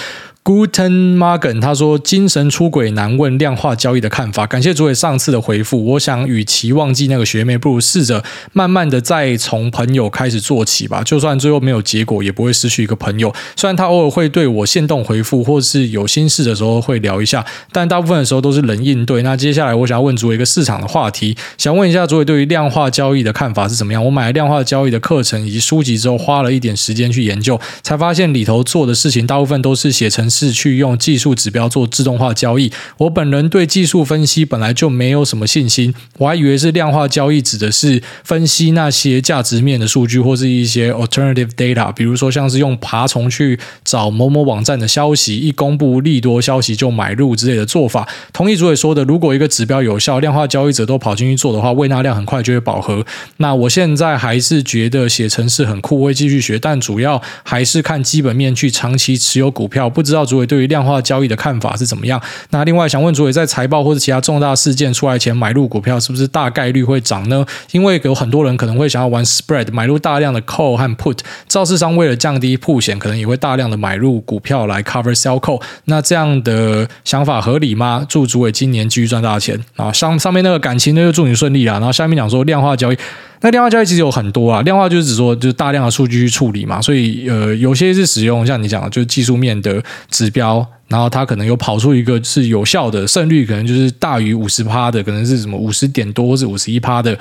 Guten Morgen 他说：“精神出轨难问量化交易的看法，感谢主委上次的回复。我想，与其忘记那个学妹，不如试着慢慢的再从朋友开始做起吧。就算最后没有结果，也不会失去一个朋友。虽然他偶尔会对我限动回复，或是有心事的时候会聊一下，但大部分的时候都是冷应对。那接下来，我想要问主委一个市场的话题。”题，想问一下诸位对于量化交易的看法是怎么样？我买了量化交易的课程以及书籍之后，花了一点时间去研究，才发现里头做的事情大部分都是写程式去用技术指标做自动化交易。我本人对技术分析本来就没有什么信心，我还以为是量化交易指的是分析那些价值面的数据或是一些 alternative data，比如说像是用爬虫去找某某网站的消息，一公布利多消息就买入之类的做法。同意主委说的，如果一个指标有效，量化交易者都跑跑进去做的话，胃纳量很快就会饱和。那我现在还是觉得写程式很酷，会继续学，但主要还是看基本面去长期持有股票。不知道主委对于量化交易的看法是怎么样？那另外想问主委，在财报或者其他重大事件出来前买入股票，是不是大概率会涨呢？因为有很多人可能会想要玩 spread，买入大量的 call 和 put，造市商为了降低曝险，可能也会大量的买入股票来 cover sell call。那这样的想法合理吗？祝主委今年继续赚大钱啊！上上面那个感情那，就祝你顺利啦。然后下面讲说量化交易，那量化交易其实有很多啊，量化就是指说就是大量的数据去处理嘛，所以呃，有些是使用像你讲的，就是技术面的指标。然后它可能有跑出一个是有效的胜率，可能就是大于五十趴的，可能是什么五十点多或者五十一趴的。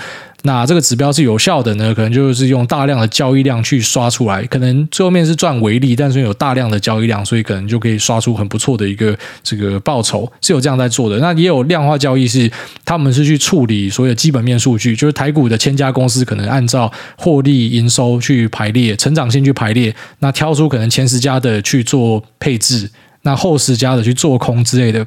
那这个指标是有效的呢？可能就是用大量的交易量去刷出来，可能最后面是赚微利，但是有大量的交易量，所以可能就可以刷出很不错的一个这个报酬，是有这样在做的。那也有量化交易是他们是去处理所有基本面数据，就是台股的千家公公司可能按照获利营收去排列，成长性去排列，那挑出可能前十家的去做配置。那后十家的去做空之类的，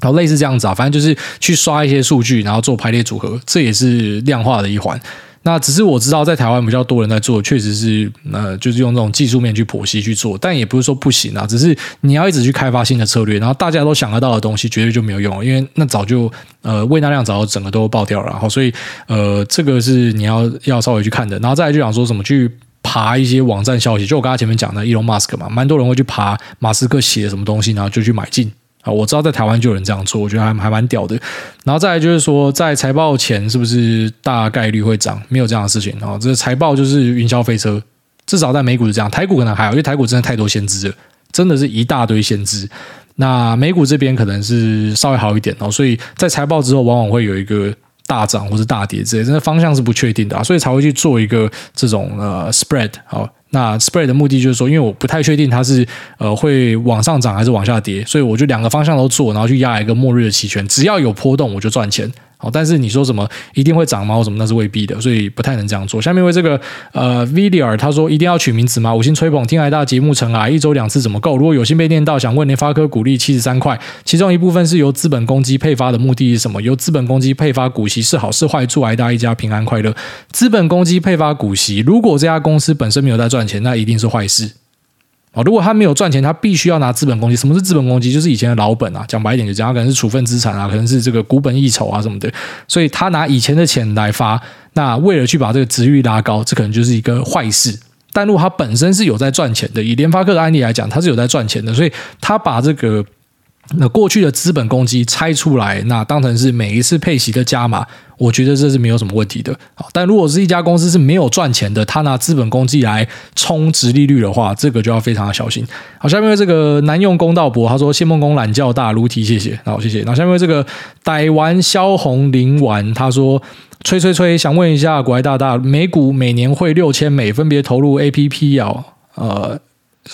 然后类似这样子啊，反正就是去刷一些数据，然后做排列组合，这也是量化的一环。那只是我知道在台湾比较多人在做，确实是呃，就是用这种技术面去剖析去做，但也不是说不行啊，只是你要一直去开发新的策略，然后大家都想得到的东西，绝对就没有用，因为那早就呃胃纳量早就整个都爆掉了，然后所以呃这个是你要要稍微去看的，然后再来就想说什么去。爬一些网站消息，就我刚才前面讲的，Elon Musk 嘛，蛮多人会去爬马斯克写什么东西，然后就去买进啊。我知道在台湾就有人这样做，我觉得还还蛮屌的。然后再来就是说，在财报前是不是大概率会涨？没有这样的事情啊。这个财报就是云霄飞车，至少在美股是这样，台股可能还好，因为台股真的太多先知了，真的是一大堆先知。那美股这边可能是稍微好一点哦，所以在财报之后往往会有一个。大涨或是大跌之类，真的方向是不确定的啊，所以才会去做一个这种呃 spread 好，那 spread 的目的就是说，因为我不太确定它是呃会往上涨还是往下跌，所以我就两个方向都做，然后去压一个末日的期权，只要有波动我就赚钱。哦，但是你说什么一定会涨吗？什么那是未必的，所以不太能这样做。下面为这个呃 Vidiar 他说一定要取名字吗？五星吹捧，听来大节目成啊，一周两次怎么够？如果有幸被念到，想问联发科股利七十三块，其中一部分是由资本公积配发的目的是什么？由资本公积配发股息是好是坏？祝台大一家平安快乐。资本公积配发股息，如果这家公司本身没有在赚钱，那一定是坏事。如果他没有赚钱，他必须要拿资本公积。什么是资本公积？就是以前的老本啊，讲白一点就这样，可能是处分资产啊，可能是这个股本溢酬啊什么的。所以他拿以前的钱来发，那为了去把这个值率拉高，这可能就是一个坏事。但如果他本身是有在赚钱的，以联发科的案例来讲，他是有在赚钱的，所以他把这个。那过去的资本公积拆出来，那当成是每一次配息的加码，我觉得这是没有什么问题的。好，但如果是一家公司是没有赚钱的，他拿资本公积来冲值利率的话，这个就要非常的小心。好，下面这个南用公道伯他说谢孟恭懒觉大如题谢谢，好谢谢。然后下面这个逮完萧红林丸他说吹吹吹，想问一下国外大大，美股每年汇六千美，分别投入 APP 哦，呃。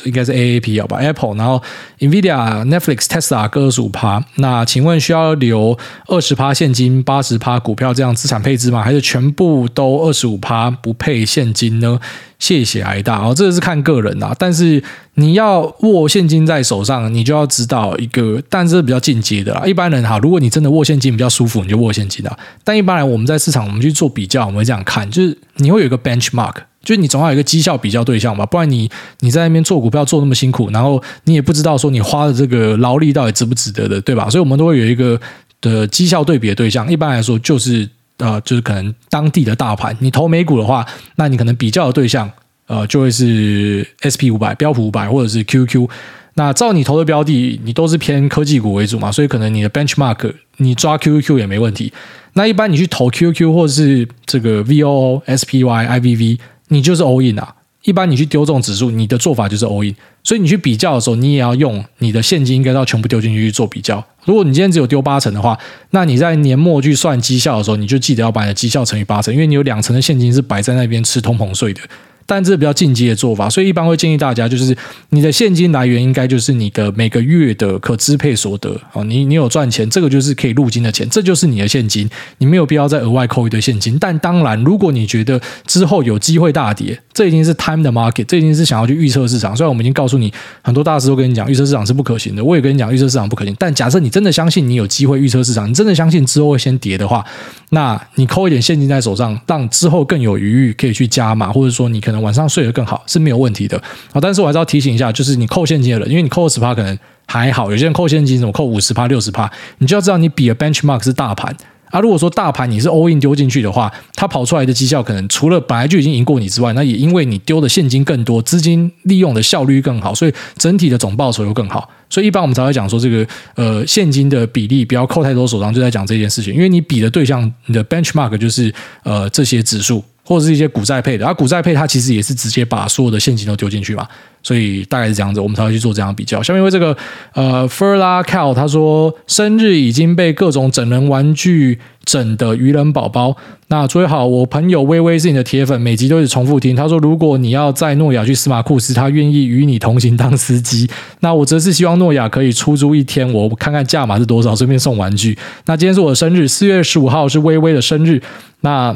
应该是 AAP 好吧，Apple，然后 Nvidia、Netflix、Tesla 各二十五趴。那请问需要留二十趴现金、八十趴股票这样资产配置吗？还是全部都二十五趴不配现金呢？谢谢挨大哦，这个是看个人啊。但是你要握现金在手上，你就要知道一个，但是比较进阶的啦。一般人哈，如果你真的握现金比较舒服，你就握现金啊。但一般人我们在市场，我们去做比较，我们会这样看，就是你会有一个 benchmark。就是你总要有一个绩效比较对象吧，不然你你在那边做股票做那么辛苦，然后你也不知道说你花的这个劳力到底值不值得的，对吧？所以我们都会有一个的绩效对比的对象。一般来说就是呃，就是可能当地的大盘。你投美股的话，那你可能比较的对象呃就会是 SP 五百、标普五百或者是 QQ。那照你投的标的，你都是偏科技股为主嘛，所以可能你的 benchmark 你抓 QQ 也没问题。那一般你去投 QQ 或者是这个 VOO、SPY、IVV。你就是 all in 啊，一般你去丢这种指数，你的做法就是 all in。所以你去比较的时候，你也要用你的现金应该要全部丢进去去做比较。如果你今天只有丢八成的话，那你在年末去算绩效的时候，你就记得要把你的绩效乘以八成，因为你有两成的现金是摆在那边吃通膨税的。但这是比较进阶的做法，所以一般会建议大家，就是你的现金来源应该就是你的每个月的可支配所得哦，你你有赚钱，这个就是可以入金的钱，这就是你的现金，你没有必要再额外扣一堆现金。但当然，如果你觉得之后有机会大跌，这已经是 time the market，这已经是想要去预测市场。虽然我们已经告诉你，很多大师都跟你讲预测市场是不可行的，我也跟你讲预测市场不可行。但假设你真的相信你有机会预测市场，你真的相信之后会先跌的话，那你扣一点现金在手上，让之后更有余裕可以去加码，或者说你可能晚上睡得更好。是没有问题的啊，但是我还是要提醒一下，就是你扣现金的人，因为你扣二十趴可能还好，有些人扣现金怎么扣五十趴、六十趴，你就要知道你比的 benchmark 是大盘啊。如果说大盘你是 all in 丢进去的话，它跑出来的绩效可能除了本来就已经赢过你之外，那也因为你丢的现金更多，资金利用的效率更好，所以整体的总报酬又更好。所以一般我们才会讲说这个呃现金的比例不要扣太多手上，就在讲这件事情，因为你比的对象你的 benchmark 就是呃这些指数。或者是一些股债配的，而、啊、股债配它其实也是直接把所有的现金都丢进去嘛，所以大概是这样子，我们才会去做这样比较。下面为这个呃 Furla Cow 他说生日已经被各种整人玩具整的愚人宝宝。那最好，我朋友微微是你的铁粉，每集都是重复听。他说如果你要载诺亚去司马库斯，他愿意与你同行当司机。那我则是希望诺亚可以出租一天，我看看价码是多少，顺便送玩具。那今天是我的生日，四月十五号是微微的生日。那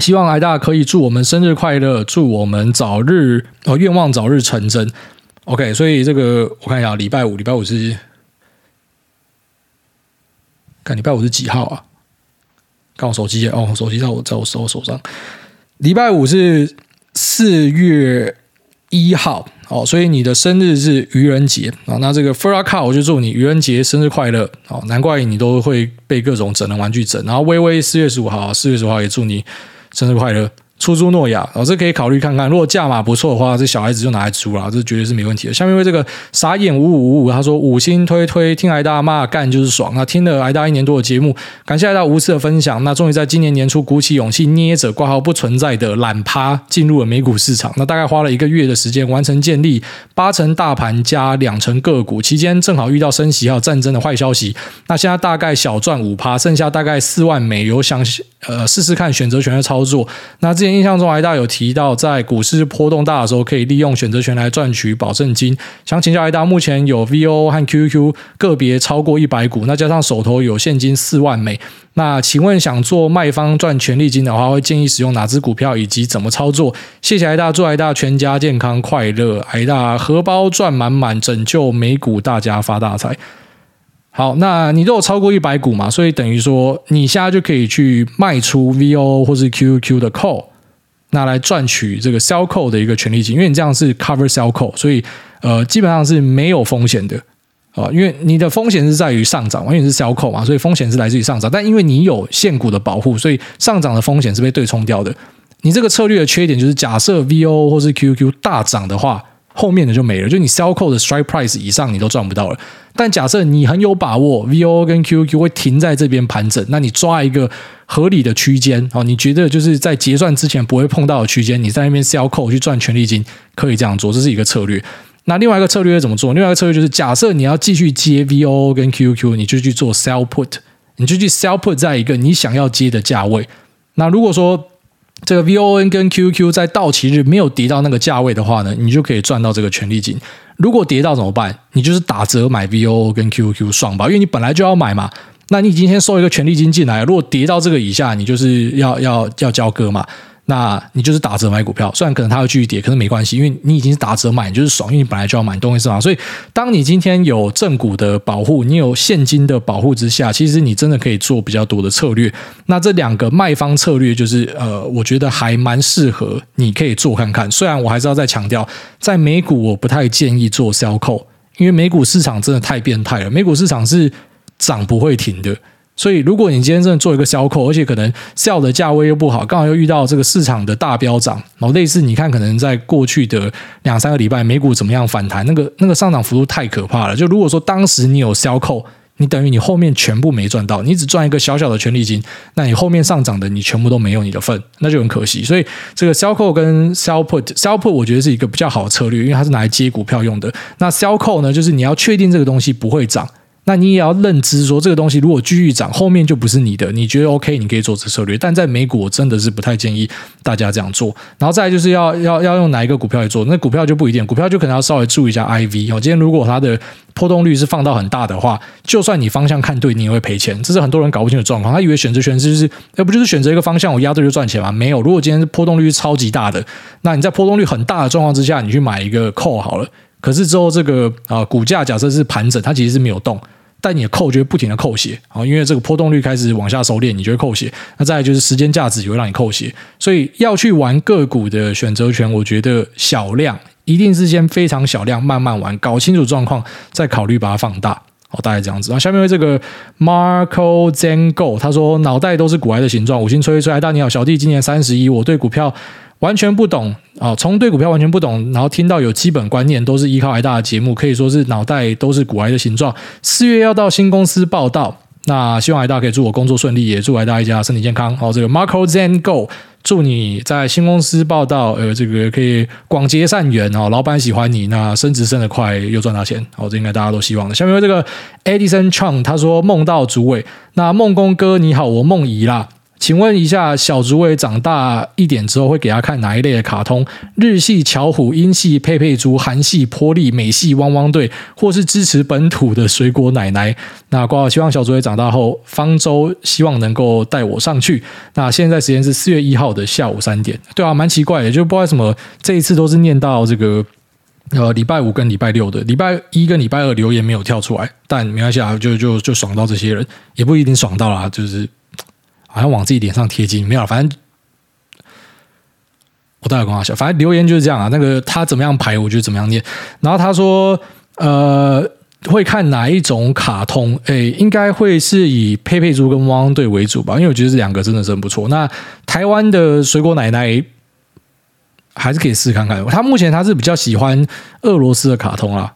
希望癌大可以祝我们生日快乐，祝我们早日哦，愿望早日成真。OK，所以这个我看一下，礼拜五，礼拜五是看礼拜五是几号啊？看我手机哦，手机在我在我手手上。礼拜五是四月一号哦，所以你的生日是愚人节啊。那这个 Furaka 我就祝你愚人节生日快乐哦。难怪你都会被各种整人玩具整。然后微微四月十五号，四月十五号也祝你。生日快乐！出租诺亚，哦，这可以考虑看看。如果价码不错的话，这小孩子就拿来租了，这绝对是没问题的。下面为这个傻眼五五五五，他说五星推推，听癌大骂干就是爽。那听了癌大一年多的节目，感谢癌大无私的分享。那终于在今年年初鼓起勇气，捏着挂号不存在的懒趴进入了美股市场。那大概花了一个月的时间完成建立八成大盘加两成个股，期间正好遇到升息还有战争的坏消息。那现在大概小赚五趴，剩下大概四万美，有想呃试试看选择权的操作。那之前印象中艾大有。提到在股市波动大的时候，可以利用选择权来赚取保证金。想请教艾大，目前有 V O 和 QQQ 个别超过一百股，那加上手头有现金四万美，那请问想做卖方赚权利金的话，会建议使用哪支股票以及怎么操作？谢谢艾大，祝艾大全家健康快乐，艾大荷包赚满满，拯救美股大家发大财。好，那你都有超过一百股嘛？所以等于说你现在就可以去卖出 V O 或是 Q Q 的 call。拿来赚取这个 sell call 的一个权利金，因为你这样是 cover sell call，所以呃基本上是没有风险的啊，因为你的风险是在于上涨，因为你是 sell call 嘛，所以风险是来自于上涨，但因为你有现股的保护，所以上涨的风险是被对冲掉的。你这个策略的缺点就是，假设 VO 或是 QQ 大涨的话。后面的就没了，就你 sell call 的 strike price 以上你都赚不到了。但假设你很有把握，VO 跟 QQ 会停在这边盘整，那你抓一个合理的区间哦，你觉得就是在结算之前不会碰到的区间，你在那边 sell call 去赚权利金，可以这样做，这是一个策略。那另外一个策略怎么做？另外一个策略就是，假设你要继续接 VO 跟 QQ，你就去做 sell put，你就去 sell put 在一个你想要接的价位。那如果说这个 VON 跟 QQ 在到期日没有跌到那个价位的话呢，你就可以赚到这个权利金。如果跌到怎么办？你就是打折买 VON 跟 QQ 爽吧，因为你本来就要买嘛。那你今天收一个权利金进来，如果跌到这个以下，你就是要要要交割嘛。那你就是打折买股票，虽然可能它会继续跌，可是没关系，因为你已经是打折买，你就是爽，因为你本来就要买，你懂我意思吗？所以，当你今天有正股的保护，你有现金的保护之下，其实你真的可以做比较多的策略。那这两个卖方策略，就是呃，我觉得还蛮适合，你可以做看看。虽然我还是要再强调，在美股我不太建议做销扣因为美股市场真的太变态了，美股市场是涨不会停的。所以，如果你今天真的做一个销扣而且可能 sell 的价位又不好，刚好又遇到这个市场的大飙涨，然后类似你看，可能在过去的两三个礼拜，美股怎么样反弹，那个那个上涨幅度太可怕了。就如果说当时你有销扣你等于你后面全部没赚到，你只赚一个小小的权利金，那你后面上涨的你全部都没有你的份，那就很可惜。所以这个 sell call 跟 sell put，sell put 我觉得是一个比较好的策略，因为它是拿来接股票用的。那 sell call 呢，就是你要确定这个东西不会涨。那你也要认知说，这个东西如果继续涨，后面就不是你的。你觉得 OK，你可以做这策略，但在美股我真的是不太建议大家这样做。然后再来就是要要要用哪一个股票来做，那股票就不一定，股票就可能要稍微注意一下 IV 哦。今天如果它的波动率是放到很大的话，就算你方向看对，你也会赔钱。这是很多人搞不清楚状况，他以为选择权就是，要不就是选择一个方向，我押对就赚钱吗？没有，如果今天是波动率是超级大的，那你在波动率很大的状况之下，你去买一个 call 好了。可是之后这个啊、呃、股价假设是盘整，它其实是没有动，但你的扣就会不停的扣血啊，因为这个波动率开始往下收敛，你就会扣血。那再来就是时间价值也会让你扣血，所以要去玩个股的选择权，我觉得小量一定是先非常小量慢慢玩，搞清楚状况再考虑把它放大。哦，大概这样子。然后下面为这个 Marco Zengo 他说脑袋都是股癌的形状，五星吹一吹。大你好，小弟今年三十一，我对股票。完全不懂啊！从对股票完全不懂，然后听到有基本观念，都是依靠癌大的节目，可以说是脑袋都是股癌的形状。四月要到新公司报道，那希望癌大可以祝我工作顺利，也祝癌大一家身体健康。好，这个 Marco Zen Go，祝你在新公司报道，呃，这个可以广结善缘哦，老板喜欢你，那升职升得快，又赚到钱，好，这应该大家都希望的。下面为这个 Edison Chang，他说梦到主委，那梦工哥你好，我梦怡啦。请问一下，小竹尾长大一点之后会给他看哪一类的卡通？日系巧虎、英系佩佩猪、韩系波利、美系汪汪队，或是支持本土的水果奶奶？那括号希望小竹尾长大后，方舟希望能够带我上去。那现在时间是四月一号的下午三点。对啊，蛮奇怪的，就不知道什么这一次都是念到这个呃礼拜五跟礼拜六的，礼拜一跟礼拜二留言没有跳出来，但没关系啊，就就就爽到这些人，也不一定爽到啦，就是。好像往自己脸上贴金，没有，反正我大概跟他讲，反正留言就是这样啊。那个他怎么样排，我就怎么样念。然后他说，呃，会看哪一种卡通？诶，应该会是以佩佩猪跟汪汪队为主吧，因为我觉得这两个真的真不错。那台湾的水果奶奶还是可以试看看。他目前他是比较喜欢俄罗斯的卡通啊。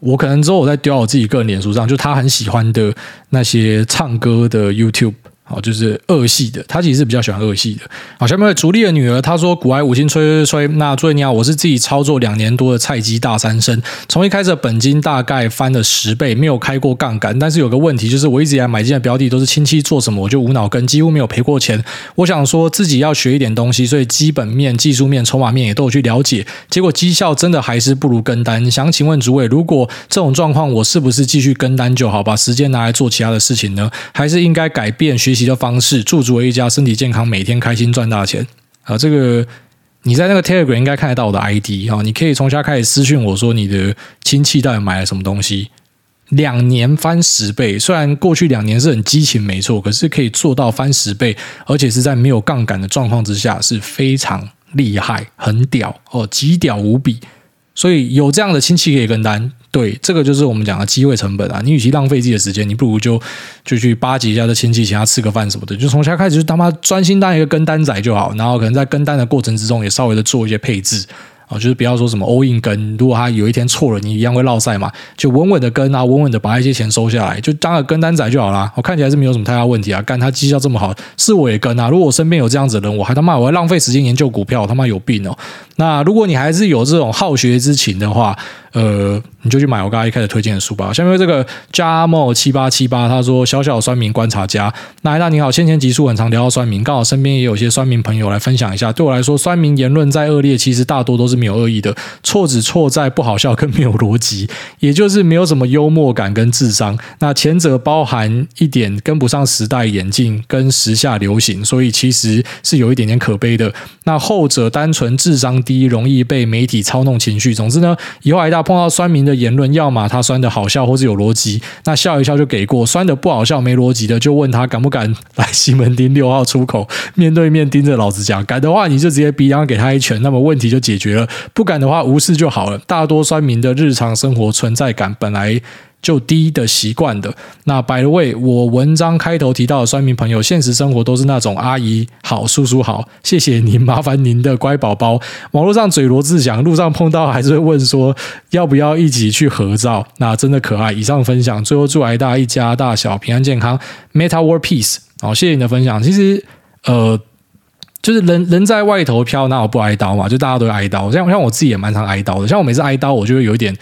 我可能之后我再丢到我自己个人脸书上，就他很喜欢的那些唱歌的 YouTube。好，就是二系的，他其实是比较喜欢二系的。好，下面有竹立的女儿，她说：“股癌五星吹吹吹。”那注意你好，我是自己操作两年多的菜鸡大三生，从一开始的本金大概翻了十倍，没有开过杠杆。但是有个问题，就是我一直以来买进的标的都是亲戚做什么我就无脑跟，几乎没有赔过钱。我想说自己要学一点东西，所以基本面、技术面、筹码面也都有去了解。结果绩效真的还是不如跟单。想请问主委，如果这种状况，我是不是继续跟单就好，把时间拿来做其他的事情呢？还是应该改变学习的方式，驻足一家身体健康，每天开心赚大钱啊！这个你在那个 Telegram 应该看得到我的 ID 啊，你可以从现在开始私讯我说你的亲戚到底买了什么东西。两年翻十倍，虽然过去两年是很激情没错，可是可以做到翻十倍，而且是在没有杠杆的状况之下，是非常厉害，很屌哦，极屌无比。所以有这样的亲戚可以跟单，对，这个就是我们讲的机会成本啊。你与其浪费自己的时间，你不如就就去巴结一下这亲戚，请他吃个饭什么的。就从现在开始，就他妈专心当一个跟单仔就好。然后可能在跟单的过程之中，也稍微的做一些配置。啊，就是不要说什么 all in 跟，如果他有一天错了，你一样会落赛嘛。就稳稳的跟啊，稳稳的把一些钱收下来，就当个跟单仔就好啦。我看起来是没有什么太大问题啊。干他绩效这么好，是我也跟啊。如果我身边有这样子的人，我还他妈我要浪费时间研究股票，他妈有病哦。那如果你还是有这种好学之情的话，呃，你就去买我刚才一开始推荐的书吧。下面这个 Jamo 七八七八，他说小小酸民观察家，那艾大你好，先前集数很常聊到酸民，刚好身边也有些酸民朋友来分享一下。对我来说，酸民言论再恶劣，其实大多都是没有恶意的，错只错在不好笑跟没有逻辑，也就是没有什么幽默感跟智商。那前者包含一点跟不上时代演进跟时下流行，所以其实是有一点点可悲的。那后者单纯智商低，容易被媒体操弄情绪。总之呢，以后艾大。碰到酸民的言论，要么他酸的好笑，或是有逻辑，那笑一笑就给过；酸的不好笑、没逻辑的，就问他敢不敢来西门町六号出口面对面盯着老子讲。敢的话，你就直接鼻梁给他一拳，那么问题就解决了；不敢的话，无视就好了。大多酸民的日常生活存在感本来就低的习惯的。那 by the way，我文章开头提到的酸民朋友，现实生活都是那种阿姨好、叔叔好，谢谢您，麻烦您的乖宝宝。网络上嘴罗志祥，路上碰到还是会问说要不要一起去合照，那真的可爱。以上分享，最后祝挨大一家大小平安健康，Meta World Peace。好，谢谢你的分享。其实，呃。就是人人在外头飘，哪有不挨刀嘛？就大家都挨刀，像像我自己也蛮常挨刀的。像我每次挨刀，我就会有一点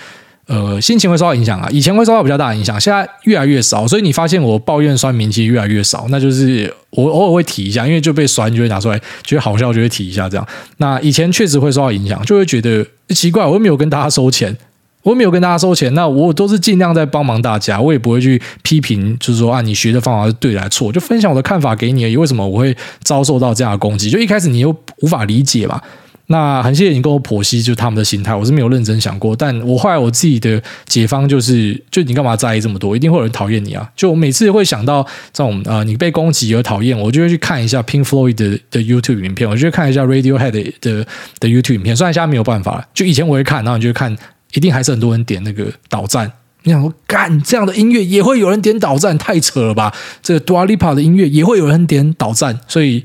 呃心情会受到影响啊。以前会受到比较大的影响，现在越来越少。所以你发现我抱怨酸民其实越来越少，那就是我偶尔会提一下，因为就被酸就会拿出来，觉得好笑就会提一下这样。那以前确实会受到影响，就会觉得奇怪，我又没有跟大家收钱。我没有跟大家收钱，那我都是尽量在帮忙大家，我也不会去批评，就是说啊，你学的方法是对还是错，就分享我的看法给你而已。为什么我会遭受到这样的攻击？就一开始你又无法理解嘛。那很谢谢你跟我剖析，就是他们的心态，我是没有认真想过。但我后来我自己的解方就是，就你干嘛在意这么多？一定会有人讨厌你啊！就我每次会想到这种啊、你被攻击而讨厌，我就会去看一下 Pink Floyd 的的 YouTube 影片，我就会看一下 Radiohead 的的，的 YouTube 影片。虽然现在没有办法，就以前我会看，然后你就会看。一定还是很多人点那个导赞。你想说，干这样的音乐也会有人点导赞，太扯了吧？这个 Dua Lipa 的音乐也会有人点导赞，所以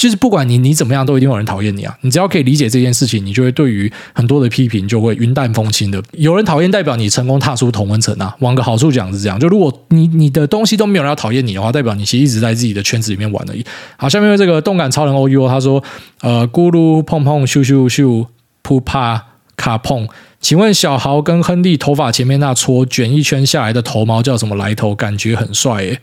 就是不管你你怎么样，都一定有人讨厌你啊！你只要可以理解这件事情，你就会对于很多的批评就会云淡风轻的。有人讨厌，代表你成功踏出同温层啊！往个好处讲是这样，就如果你你的东西都没有人要讨厌你的话，代表你其实一直在自己的圈子里面玩而已。好，下面这个动感超人 OU 他说，呃，咕噜碰碰咻咻咻噗啪卡碰。请问小豪跟亨利头发前面那撮卷一圈下来的头毛叫什么来头？感觉很帅耶。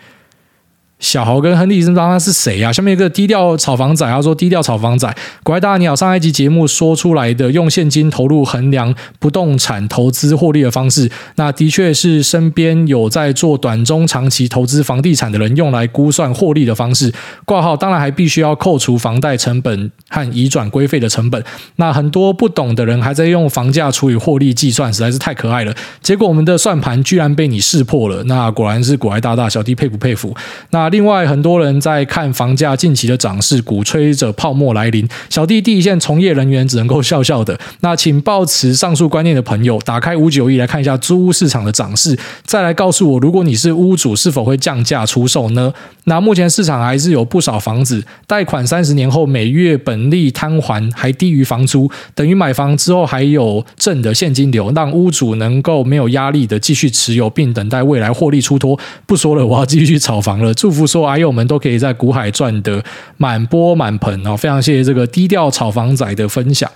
小豪跟亨利知道他是谁啊？下面一个低调炒房仔，他说低调炒房仔，乖大你好，上一集节目说出来的用现金投入衡量不动产投资获利的方式，那的确是身边有在做短中长期投资房地产的人用来估算获利的方式。挂号当然还必须要扣除房贷成本和移转规费的成本。那很多不懂的人还在用房价除以获利计算，实在是太可爱了。结果我们的算盘居然被你识破了，那果然是乖大大，小弟佩服佩服。那。另外，很多人在看房价近期的涨势，鼓吹着泡沫来临。小弟第一线从业人员只能够笑笑的。那请抱持上述观念的朋友，打开五九一来看一下租屋市场的涨势，再来告诉我，如果你是屋主，是否会降价出售呢？那目前市场还是有不少房子，贷款三十年后每月本利摊还还低于房租，等于买房之后还有正的现金流，让屋主能够没有压力的继续持有，并等待未来获利出脱。不说了，我要继续去炒房了。祝福。不说阿友们都可以在股海赚得满钵满盆哦，非常谢谢这个低调炒房仔的分享。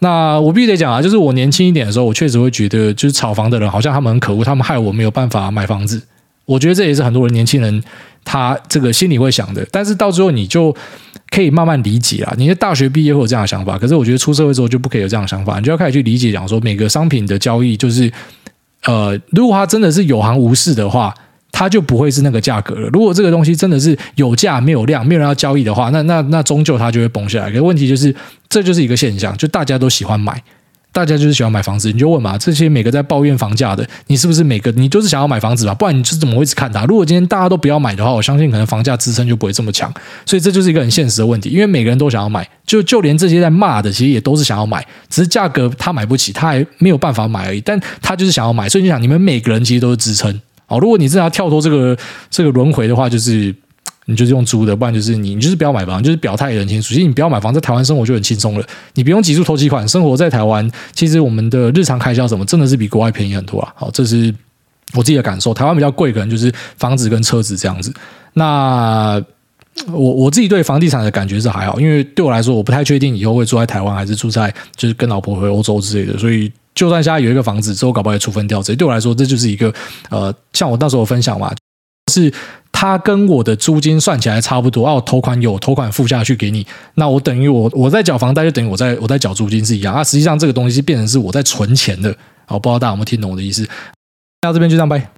那我必须得讲啊，就是我年轻一点的时候，我确实会觉得，就是炒房的人好像他们很可恶，他们害我没有办法买房子。我觉得这也是很多人年轻人他这个心里会想的。但是到最后，你就可以慢慢理解啊。你的大学毕业会有这样的想法，可是我觉得出社会之后就不可以有这样的想法，你就要开始去理解，讲说每个商品的交易，就是呃，如果它真的是有行无市的话。它就不会是那个价格了。如果这个东西真的是有价没有量，没有人要交易的话，那那那终究它就会崩下来。可问题就是，这就是一个现象，就大家都喜欢买，大家就是喜欢买房子。你就问嘛，这些每个在抱怨房价的，你是不是每个你就是想要买房子吧？不然你是怎么会一直看它？如果今天大家都不要买的话，我相信可能房价支撑就不会这么强。所以这就是一个很现实的问题，因为每个人都想要买，就就连这些在骂的，其实也都是想要买，只是价格他买不起，他还没有办法买而已。但他就是想要买，所以你想，你们每个人其实都是支撑。哦，如果你真的要跳脱这个这个轮回的话，就是你就是用租的，不然就是你你就是不要买房，就是表态也很清楚。其实你不要买房，在台湾生活就很轻松了，你不用急住头期款，生活在台湾，其实我们的日常开销什么真的是比国外便宜很多啊。好，这是我自己的感受。台湾比较贵，可能就是房子跟车子这样子。那我我自己对房地产的感觉是还好，因为对我来说，我不太确定以后会住在台湾还是住在就是跟老婆回欧洲之类的，所以。就算现在有一个房子之后，搞不好也处分掉。所以对我来说，这就是一个呃，像我那时候分享嘛，是他跟我的租金算起来差不多，啊，我头款有头款付下去给你，那我等于我我在缴房贷，就等于我在我在缴租金是一样啊。实际上这个东西是变成是我在存钱的，我，不知道大家有没有听懂我的意思？那这边就这样拜。